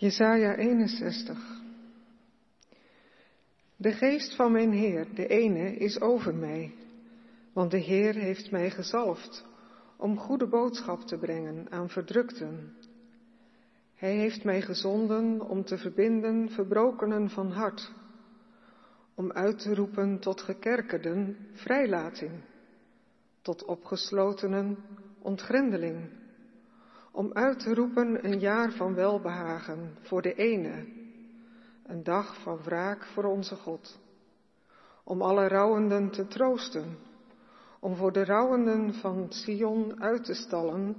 Jesaja 61. De geest van mijn Heer, de ene, is over mij, want de Heer heeft mij gezalfd om goede boodschap te brengen aan verdrukten. Hij heeft mij gezonden om te verbinden verbrokenen van hart, om uit te roepen tot gekerkerden vrijlating, tot opgeslotenen ontgrendeling om uit te roepen een jaar van welbehagen voor de ene, een dag van wraak voor onze God, om alle rouwenden te troosten, om voor de rouwenden van Sion uit te stallen,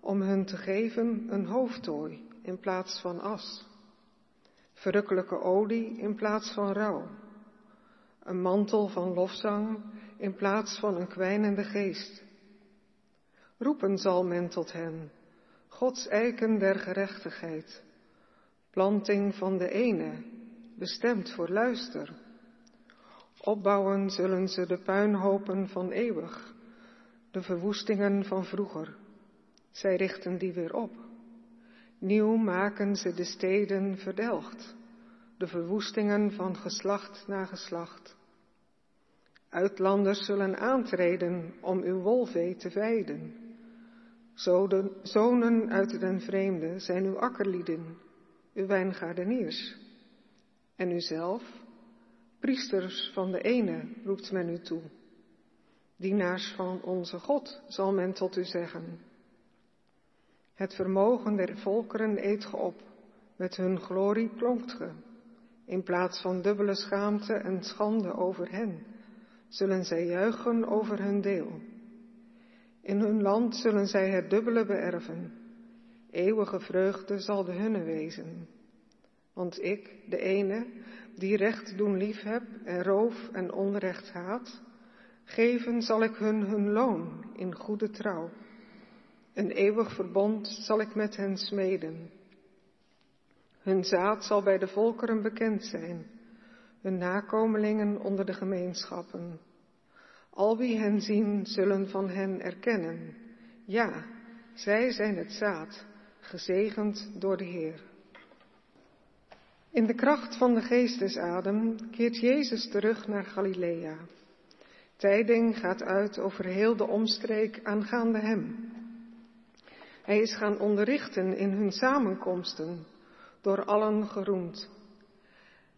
om hun te geven een hoofdtooi in plaats van as, verrukkelijke olie in plaats van rouw, een mantel van lofzang in plaats van een kwijnende geest. Roepen zal men tot hen, Gods eiken der gerechtigheid, planting van de ene, bestemd voor luister. Opbouwen zullen ze de puinhopen van eeuwig, de verwoestingen van vroeger. Zij richten die weer op. Nieuw maken ze de steden verdelgd, de verwoestingen van geslacht na geslacht. Uitlanders zullen aantreden om uw wolvee te veiden Zonen uit den vreemde zijn uw akkerlieden, uw wijngaardeniers. En uzelf, priesters van de ene, roept men u toe. Dienaars van onze God, zal men tot u zeggen. Het vermogen der volkeren eet ge op, met hun glorie plonkt ge. In plaats van dubbele schaamte en schande over hen, zullen zij juichen over hun deel. In hun land zullen zij het dubbele beërven. Eeuwige vreugde zal de hunne wezen. Want ik, de ene, die recht doen lief heb en roof en onrecht haat, geven zal ik hun hun loon in goede trouw. Een eeuwig verbond zal ik met hen smeden. Hun zaad zal bij de volkeren bekend zijn, hun nakomelingen onder de gemeenschappen. Al wie hen zien, zullen van hen erkennen. Ja, zij zijn het zaad, gezegend door de Heer. In de kracht van de geestesadem keert Jezus terug naar Galilea. Tijding gaat uit over heel de omstreek aangaande hem. Hij is gaan onderrichten in hun samenkomsten, door allen geroemd.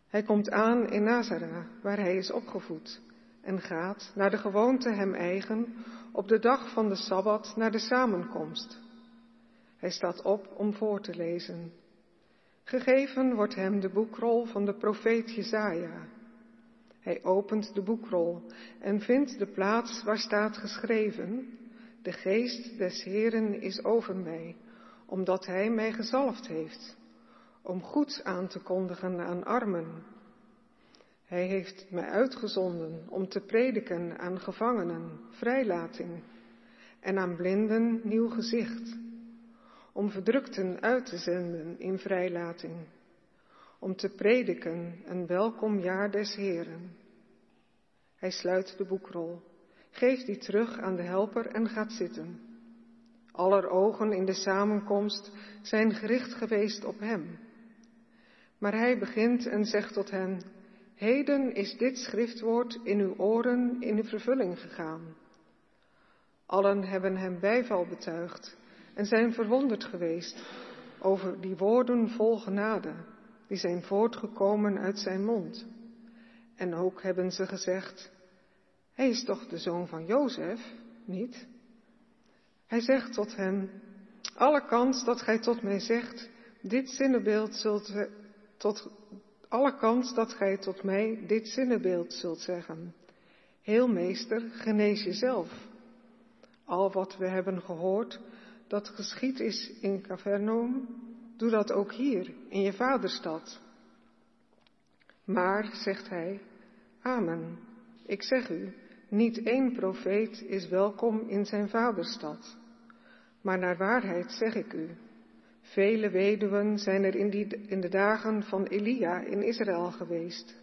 Hij komt aan in Nazareth, waar hij is opgevoed en gaat, naar de gewoonte hem eigen, op de dag van de Sabbat naar de samenkomst. Hij staat op om voor te lezen. Gegeven wordt hem de boekrol van de profeet Jezaja. Hij opent de boekrol en vindt de plaats waar staat geschreven, de geest des Heren is over mij, omdat hij mij gezalfd heeft, om goed aan te kondigen aan armen hij heeft mij uitgezonden om te prediken aan gevangenen vrijlating en aan blinden nieuw gezicht, om verdrukten uit te zenden in vrijlating, om te prediken een welkom jaar des Heren. Hij sluit de boekrol, geeft die terug aan de helper en gaat zitten. Aller ogen in de samenkomst zijn gericht geweest op hem. Maar hij begint en zegt tot hen, Heden is dit schriftwoord in uw oren in de vervulling gegaan. Allen hebben hem bijval betuigd en zijn verwonderd geweest over die woorden vol genade, die zijn voortgekomen uit zijn mond. En ook hebben ze gezegd, hij is toch de zoon van Jozef, niet? Hij zegt tot hen, alle kans dat gij tot mij zegt, dit zinnebeeld zult, tot alle kans dat gij tot mij dit zinnebeeld zult zeggen. Heel meester, genees jezelf. Al wat we hebben gehoord, dat geschied is in Cavernaum, doe dat ook hier, in je vaderstad. Maar, zegt hij, Amen, ik zeg u, niet één profeet is welkom in zijn vaderstad. Maar naar waarheid zeg ik u, Vele weduwen zijn er in, die, in de dagen van Elia in Israël geweest,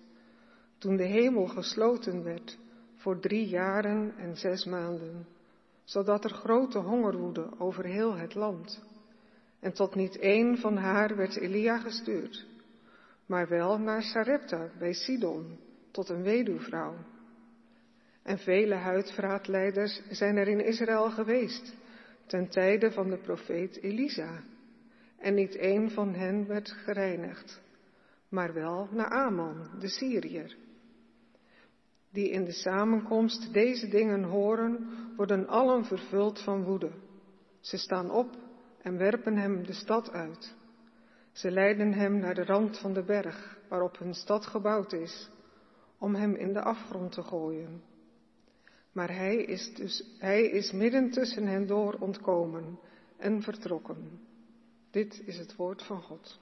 toen de hemel gesloten werd voor drie jaren en zes maanden, zodat er grote honger woedde over heel het land. En tot niet één van haar werd Elia gestuurd, maar wel naar Sarepta bij Sidon, tot een weduwvrouw. En vele huidvraatleiders zijn er in Israël geweest, ten tijde van de profeet Elisa. En niet één van hen werd gereinigd, maar wel Naaman, de Syriër. Die in de samenkomst deze dingen horen, worden allen vervuld van woede. Ze staan op en werpen hem de stad uit. Ze leiden hem naar de rand van de berg waarop hun stad gebouwd is, om hem in de afgrond te gooien. Maar hij is, dus, hij is midden tussen hen door ontkomen en vertrokken. Dit is het woord van God.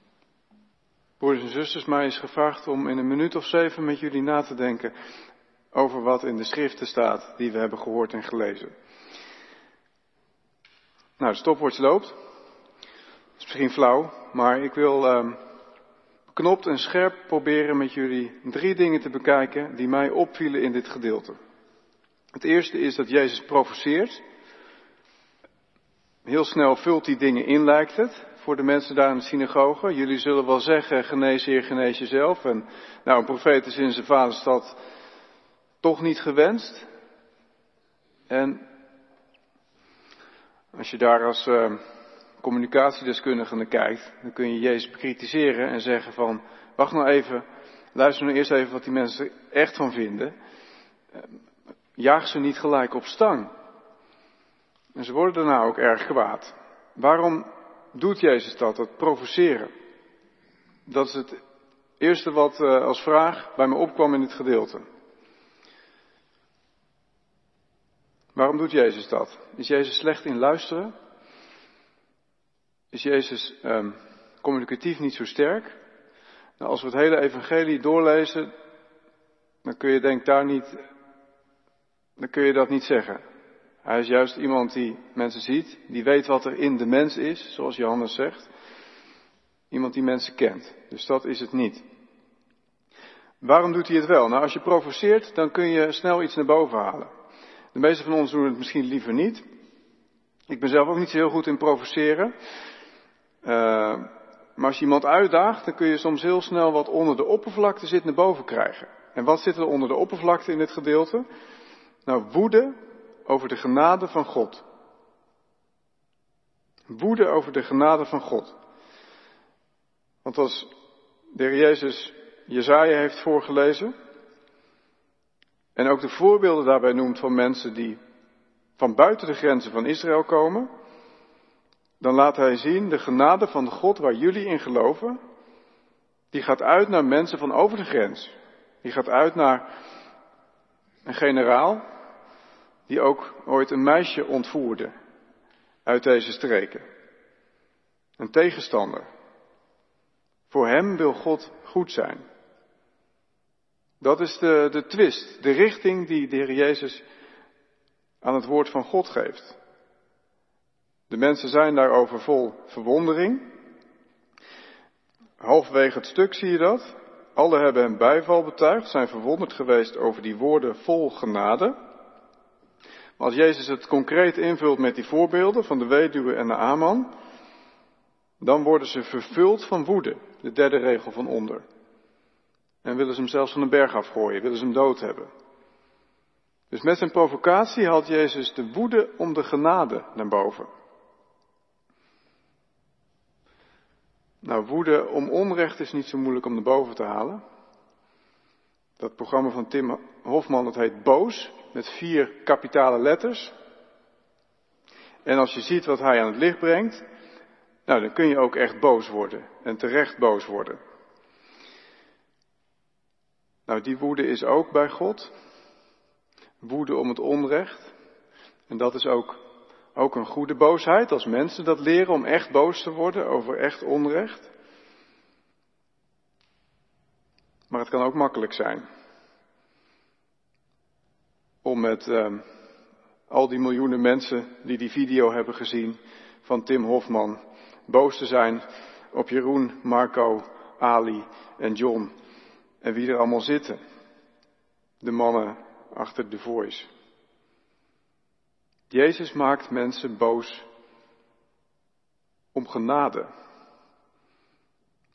Broeders en zusters, mij is gevraagd om in een minuut of zeven met jullie na te denken over wat in de schriften staat die we hebben gehoord en gelezen. Nou, de stopwatch loopt. Dat is misschien flauw, maar ik wil uh, beknopt en scherp proberen met jullie drie dingen te bekijken die mij opvielen in dit gedeelte. Het eerste is dat Jezus provoceert. Heel snel vult die dingen in, lijkt het, voor de mensen daar in de synagoge. Jullie zullen wel zeggen, genees Heer, genees jezelf. En nou, een profeet is in zijn vaderstad toch niet gewenst. En als je daar als uh, communicatiedeskundige naar kijkt, dan kun je Jezus bekritiseren en zeggen van, wacht nou even, luister nou eerst even wat die mensen echt van vinden. Jaag ze niet gelijk op stang. En ze worden daarna ook erg kwaad. Waarom doet Jezus dat, dat provoceren? Dat is het eerste wat uh, als vraag bij me opkwam in het gedeelte. Waarom doet Jezus dat? Is Jezus slecht in luisteren? Is Jezus um, communicatief niet zo sterk? Nou, als we het hele evangelie doorlezen, dan kun je denk daar niet, dan kun je dat niet zeggen. Hij is juist iemand die mensen ziet, die weet wat er in de mens is, zoals Johannes zegt. Iemand die mensen kent. Dus dat is het niet. Waarom doet hij het wel? Nou, als je provoceert, dan kun je snel iets naar boven halen. De meeste van ons doen het misschien liever niet. Ik ben zelf ook niet zo heel goed in provoceren. Uh, maar als je iemand uitdaagt, dan kun je soms heel snel wat onder de oppervlakte zit naar boven krijgen. En wat zit er onder de oppervlakte in dit gedeelte? Nou, woede over de genade van God. Woede over de genade van God. Want als de heer Jezus Jezaja heeft voorgelezen, en ook de voorbeelden daarbij noemt van mensen die van buiten de grenzen van Israël komen, dan laat hij zien de genade van de God waar jullie in geloven, die gaat uit naar mensen van over de grens. Die gaat uit naar een generaal die ook ooit een meisje ontvoerde uit deze streken. Een tegenstander. Voor hem wil God goed zijn. Dat is de, de twist, de richting die de Heer Jezus aan het woord van God geeft. De mensen zijn daarover vol verwondering. Halverwege het stuk zie je dat. Alle hebben hem bijval betuigd, zijn verwonderd geweest over die woorden vol genade. Als Jezus het concreet invult met die voorbeelden van de weduwe en de Aman, dan worden ze vervuld van woede, de derde regel van onder. En willen ze hem zelfs van een berg afgooien, willen ze hem dood hebben. Dus met zijn provocatie haalt Jezus de woede om de genade naar boven. Nou, woede om onrecht is niet zo moeilijk om naar boven te halen. Dat programma van Tim Hofman, dat heet Boos, met vier kapitale letters. En als je ziet wat hij aan het licht brengt, nou, dan kun je ook echt boos worden. En terecht boos worden. Nou, die woede is ook bij God. Woede om het onrecht. En dat is ook, ook een goede boosheid als mensen dat leren om echt boos te worden over echt onrecht. Maar het kan ook makkelijk zijn. Om met uh, al die miljoenen mensen die die video hebben gezien van Tim Hofman boos te zijn op Jeroen, Marco, Ali en John en wie er allemaal zitten. De mannen achter de voice. Jezus maakt mensen boos om genade.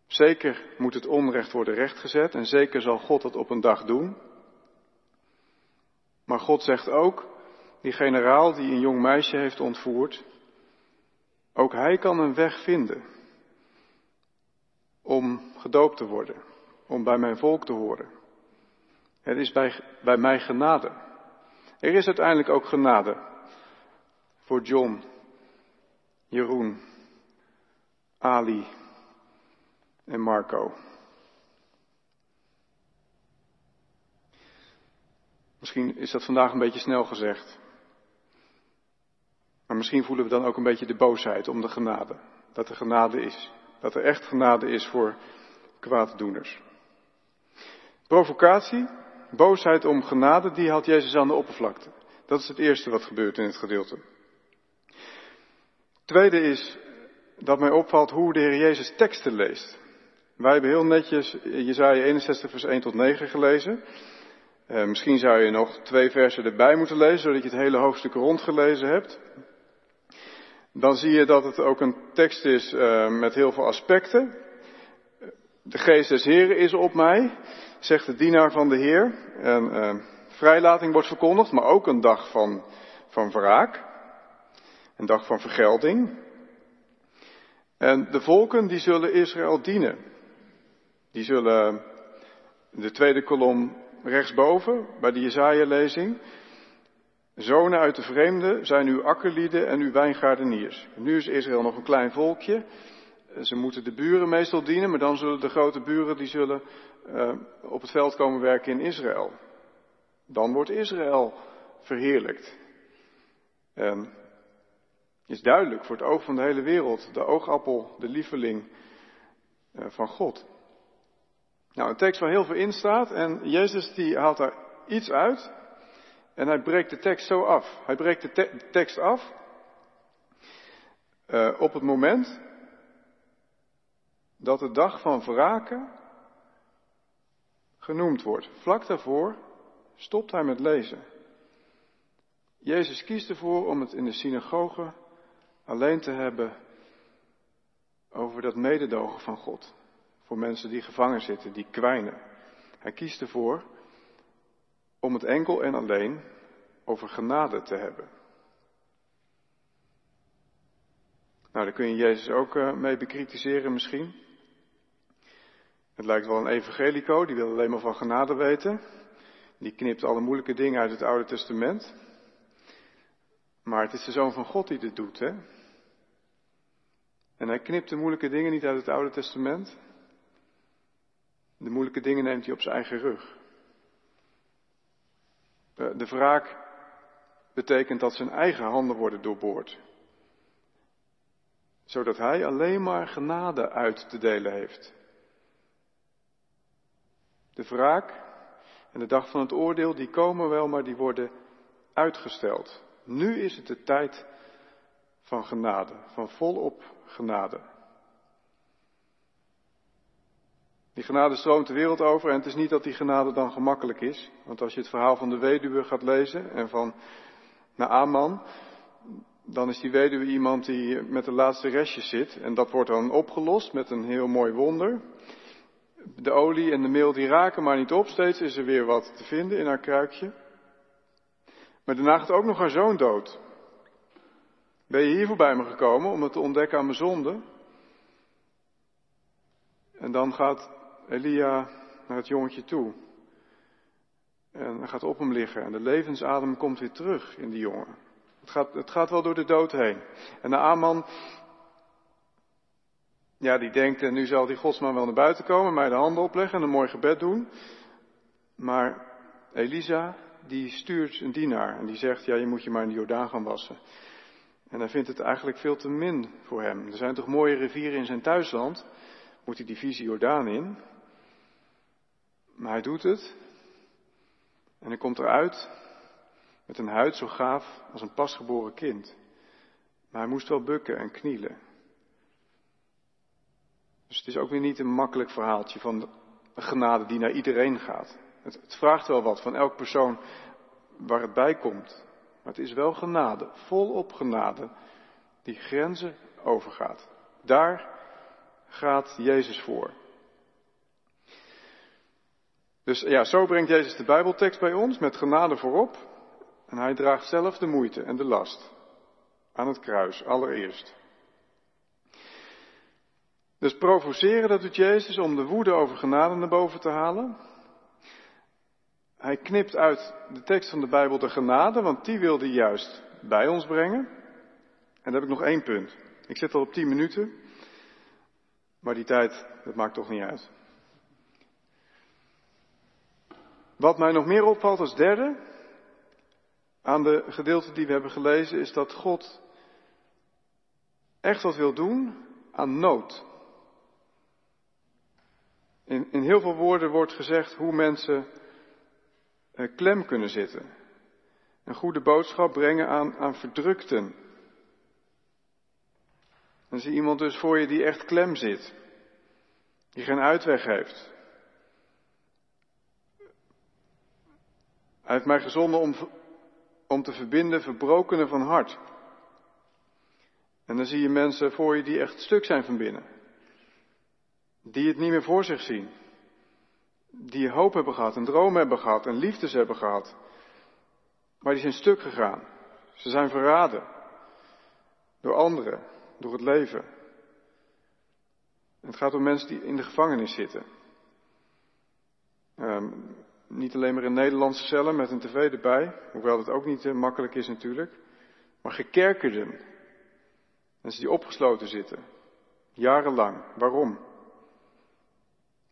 Zeker moet het onrecht worden rechtgezet en zeker zal God dat op een dag doen. Maar God zegt ook, die generaal die een jong meisje heeft ontvoerd, ook hij kan een weg vinden om gedoopt te worden, om bij mijn volk te horen. Het is bij, bij mij genade. Er is uiteindelijk ook genade voor John, Jeroen, Ali en Marco. Misschien is dat vandaag een beetje snel gezegd. Maar misschien voelen we dan ook een beetje de boosheid om de genade. Dat er genade is. Dat er echt genade is voor kwaaddoeners. Provocatie, boosheid om genade, die haalt Jezus aan de oppervlakte. Dat is het eerste wat gebeurt in het gedeelte. Tweede is dat mij opvalt hoe de Heer Jezus teksten leest. Wij hebben heel netjes Jezaja 61 vers 1 tot 9 gelezen. Uh, misschien zou je nog twee versen erbij moeten lezen, zodat je het hele hoofdstuk rondgelezen hebt. Dan zie je dat het ook een tekst is uh, met heel veel aspecten. De geest des Heren is op mij, zegt de dienaar van de Heer. En uh, vrijlating wordt verkondigd, maar ook een dag van, van wraak. Een dag van vergelding. En de volken die zullen Israël dienen. Die zullen de tweede kolom rechtsboven bij de Jezaja-lezing. Zonen uit de vreemde zijn uw akkerlieden en uw wijngaardeniers. Nu is Israël nog een klein volkje. Ze moeten de buren meestal dienen, maar dan zullen de grote buren die zullen uh, op het veld komen werken in Israël. Dan wordt Israël verheerlijkt. En is duidelijk voor het oog van de hele wereld de oogappel, de lieveling uh, van God. Nou, een tekst waar heel veel in staat en Jezus die haalt daar iets uit en hij breekt de tekst zo af. Hij breekt de, te de tekst af uh, op het moment dat de dag van wraken genoemd wordt. Vlak daarvoor stopt hij met lezen. Jezus kiest ervoor om het in de synagoge alleen te hebben over dat mededogen van God. Voor mensen die gevangen zitten, die kwijnen. Hij kiest ervoor om het enkel en alleen over genade te hebben. Nou, daar kun je Jezus ook uh, mee bekritiseren misschien. Het lijkt wel een evangelico, die wil alleen maar van genade weten. Die knipt alle moeilijke dingen uit het Oude Testament. Maar het is de Zoon van God die dit doet, hè? En hij knipt de moeilijke dingen niet uit het Oude Testament. De moeilijke dingen neemt hij op zijn eigen rug. De wraak betekent dat zijn eigen handen worden doorboord. Zodat hij alleen maar genade uit te delen heeft. De wraak en de dag van het oordeel, die komen wel, maar die worden uitgesteld. Nu is het de tijd van genade, van volop genade. Die genade stroomt de wereld over en het is niet dat die genade dan gemakkelijk is. Want als je het verhaal van de weduwe gaat lezen en van Naaman, dan is die weduwe iemand die met de laatste restjes zit. En dat wordt dan opgelost met een heel mooi wonder. De olie en de meel die raken maar niet op. Steeds is er weer wat te vinden in haar kruikje. Maar daarna gaat ook nog haar zoon dood. Ben je hier voorbij me gekomen om het te ontdekken aan mijn zonde? En dan gaat Elia naar het jongetje toe. En hij gaat op hem liggen en de levensadem komt weer terug in die jongen. Het gaat, het gaat wel door de dood heen. En de Aman, ja, die denkt, en nu zal die godsman wel naar buiten komen, mij de handen opleggen en een mooi gebed doen. Maar Elisa, die stuurt een dienaar en die zegt, ja, je moet je maar in de Jordaan gaan wassen. En hij vindt het eigenlijk veel te min voor hem. Er zijn toch mooie rivieren in zijn thuisland. Moet hij die visie Jordaan in? Maar hij doet het. En hij komt eruit met een huid zo gaaf als een pasgeboren kind. Maar hij moest wel bukken en knielen. Dus het is ook weer niet een makkelijk verhaaltje van de genade die naar iedereen gaat. Het, het vraagt wel wat van elk persoon waar het bij komt. Maar het is wel genade, volop genade, die grenzen overgaat. Daar gaat Jezus voor. Dus ja, zo brengt Jezus de Bijbeltekst bij ons met genade voorop. En hij draagt zelf de moeite en de last. Aan het kruis, allereerst. Dus provoceren, dat doet Jezus om de woede over genade naar boven te halen. Hij knipt uit de tekst van de Bijbel de genade, want die wil hij juist bij ons brengen. En dan heb ik nog één punt. Ik zit al op tien minuten, maar die tijd, dat maakt toch niet uit. Wat mij nog meer opvalt als derde aan de gedeelte die we hebben gelezen, is dat God echt wat wil doen aan nood. In, in heel veel woorden wordt gezegd hoe mensen eh, klem kunnen zitten. Een goede boodschap brengen aan, aan verdrukten. Dan zie je iemand dus voor je die echt klem zit. Die geen uitweg heeft. Hij heeft mij gezonden om, om te verbinden verbrokenen van hart. En dan zie je mensen voor je die echt stuk zijn van binnen. Die het niet meer voor zich zien. Die hoop hebben gehad, een droom hebben gehad, en liefdes hebben gehad. Maar die zijn stuk gegaan. Ze zijn verraden. Door anderen, door het leven. Het gaat om mensen die in de gevangenis zitten. Um, niet alleen maar in Nederlandse cellen met een tv erbij, hoewel dat ook niet uh, makkelijk is natuurlijk. Maar gekerkerden. Mensen die opgesloten zitten. Jarenlang. Waarom?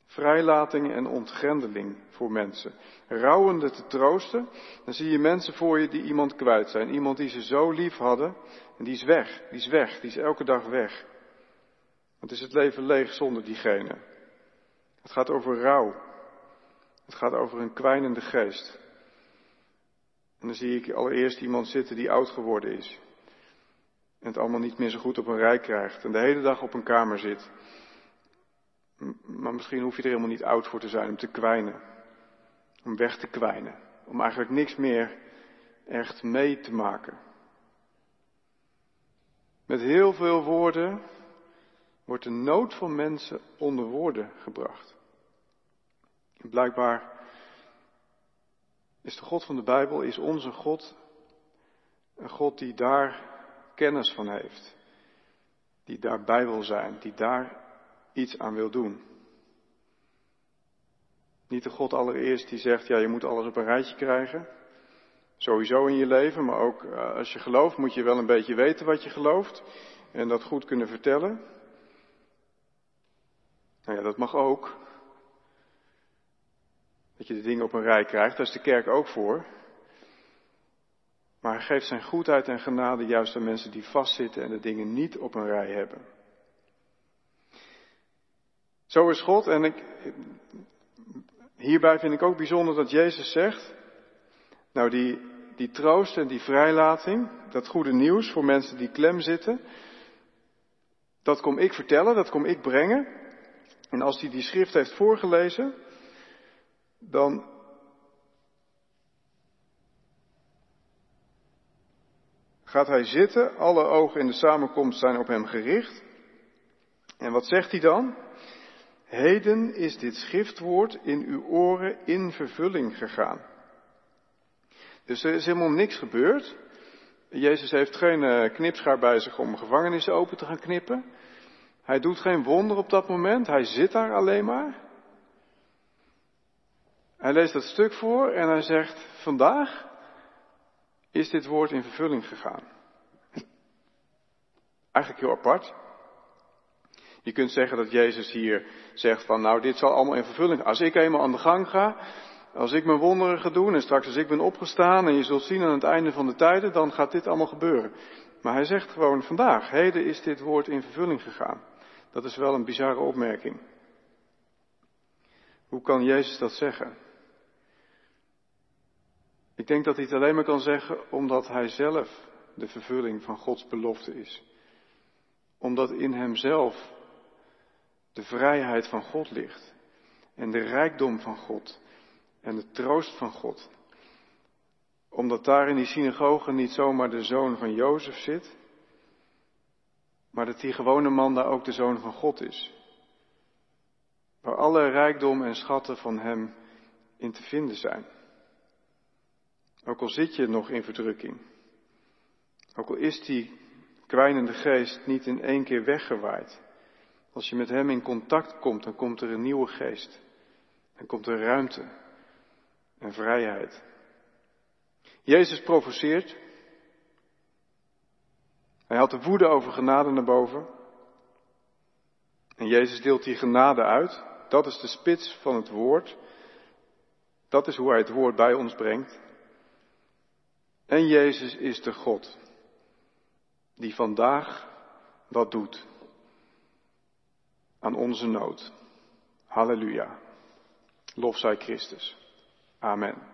Vrijlating en ontgrendeling voor mensen. Rouwende te troosten. Dan zie je mensen voor je die iemand kwijt zijn. Iemand die ze zo lief hadden. En die is weg. Die is weg. Die is elke dag weg. Want is het leven leeg zonder diegene. Het gaat over rouw. Het gaat over een kwijnende geest. En dan zie ik allereerst iemand zitten die oud geworden is. En het allemaal niet meer zo goed op een rij krijgt. En de hele dag op een kamer zit. Maar misschien hoef je er helemaal niet oud voor te zijn om te kwijnen. Om weg te kwijnen. Om eigenlijk niks meer echt mee te maken. Met heel veel woorden wordt de nood van mensen onder woorden gebracht. Blijkbaar is de God van de Bijbel, is onze God, een God die daar kennis van heeft. Die daarbij wil zijn, die daar iets aan wil doen. Niet de God allereerst die zegt, ja je moet alles op een rijtje krijgen. Sowieso in je leven, maar ook eh, als je gelooft moet je wel een beetje weten wat je gelooft. En dat goed kunnen vertellen. Nou ja, dat mag ook. Dat je de dingen op een rij krijgt, daar is de kerk ook voor. Maar hij geeft zijn goedheid en genade juist aan mensen die vastzitten en de dingen niet op een rij hebben. Zo is God en ik, hierbij vind ik ook bijzonder dat Jezus zegt, nou die, die troost en die vrijlating, dat goede nieuws voor mensen die klem zitten, dat kom ik vertellen, dat kom ik brengen. En als hij die schrift heeft voorgelezen, dan gaat hij zitten, alle ogen in de samenkomst zijn op hem gericht. En wat zegt hij dan? Heden is dit schriftwoord in uw oren in vervulling gegaan. Dus er is helemaal niks gebeurd. Jezus heeft geen uh, knipschaar bij zich om gevangenissen open te gaan knippen. Hij doet geen wonder op dat moment. Hij zit daar alleen maar. Hij leest dat stuk voor en hij zegt, vandaag is dit woord in vervulling gegaan. Eigenlijk heel apart. Je kunt zeggen dat Jezus hier zegt van, nou dit zal allemaal in vervulling gaan. Als ik eenmaal aan de gang ga, als ik mijn wonderen ga doen en straks als ik ben opgestaan en je zult zien aan het einde van de tijden, dan gaat dit allemaal gebeuren. Maar hij zegt gewoon vandaag, heden is dit woord in vervulling gegaan. Dat is wel een bizarre opmerking. Hoe kan Jezus dat zeggen? Ik denk dat hij het alleen maar kan zeggen omdat hij zelf de vervulling van Gods belofte is. Omdat in hemzelf de vrijheid van God ligt. En de rijkdom van God. En de troost van God. Omdat daar in die synagoge niet zomaar de zoon van Jozef zit. maar dat die gewone man daar ook de zoon van God is. Waar alle rijkdom en schatten van hem in te vinden zijn. Ook al zit je nog in verdrukking. Ook al is die kwijnende geest niet in één keer weggewaaid. Als je met hem in contact komt, dan komt er een nieuwe geest. Dan komt er ruimte en vrijheid. Jezus provoceert. Hij had de woede over genade naar boven. En Jezus deelt die genade uit. Dat is de spits van het woord. Dat is hoe hij het woord bij ons brengt. En Jezus is de God die vandaag wat doet aan onze nood. Halleluja. Lof zij Christus. Amen.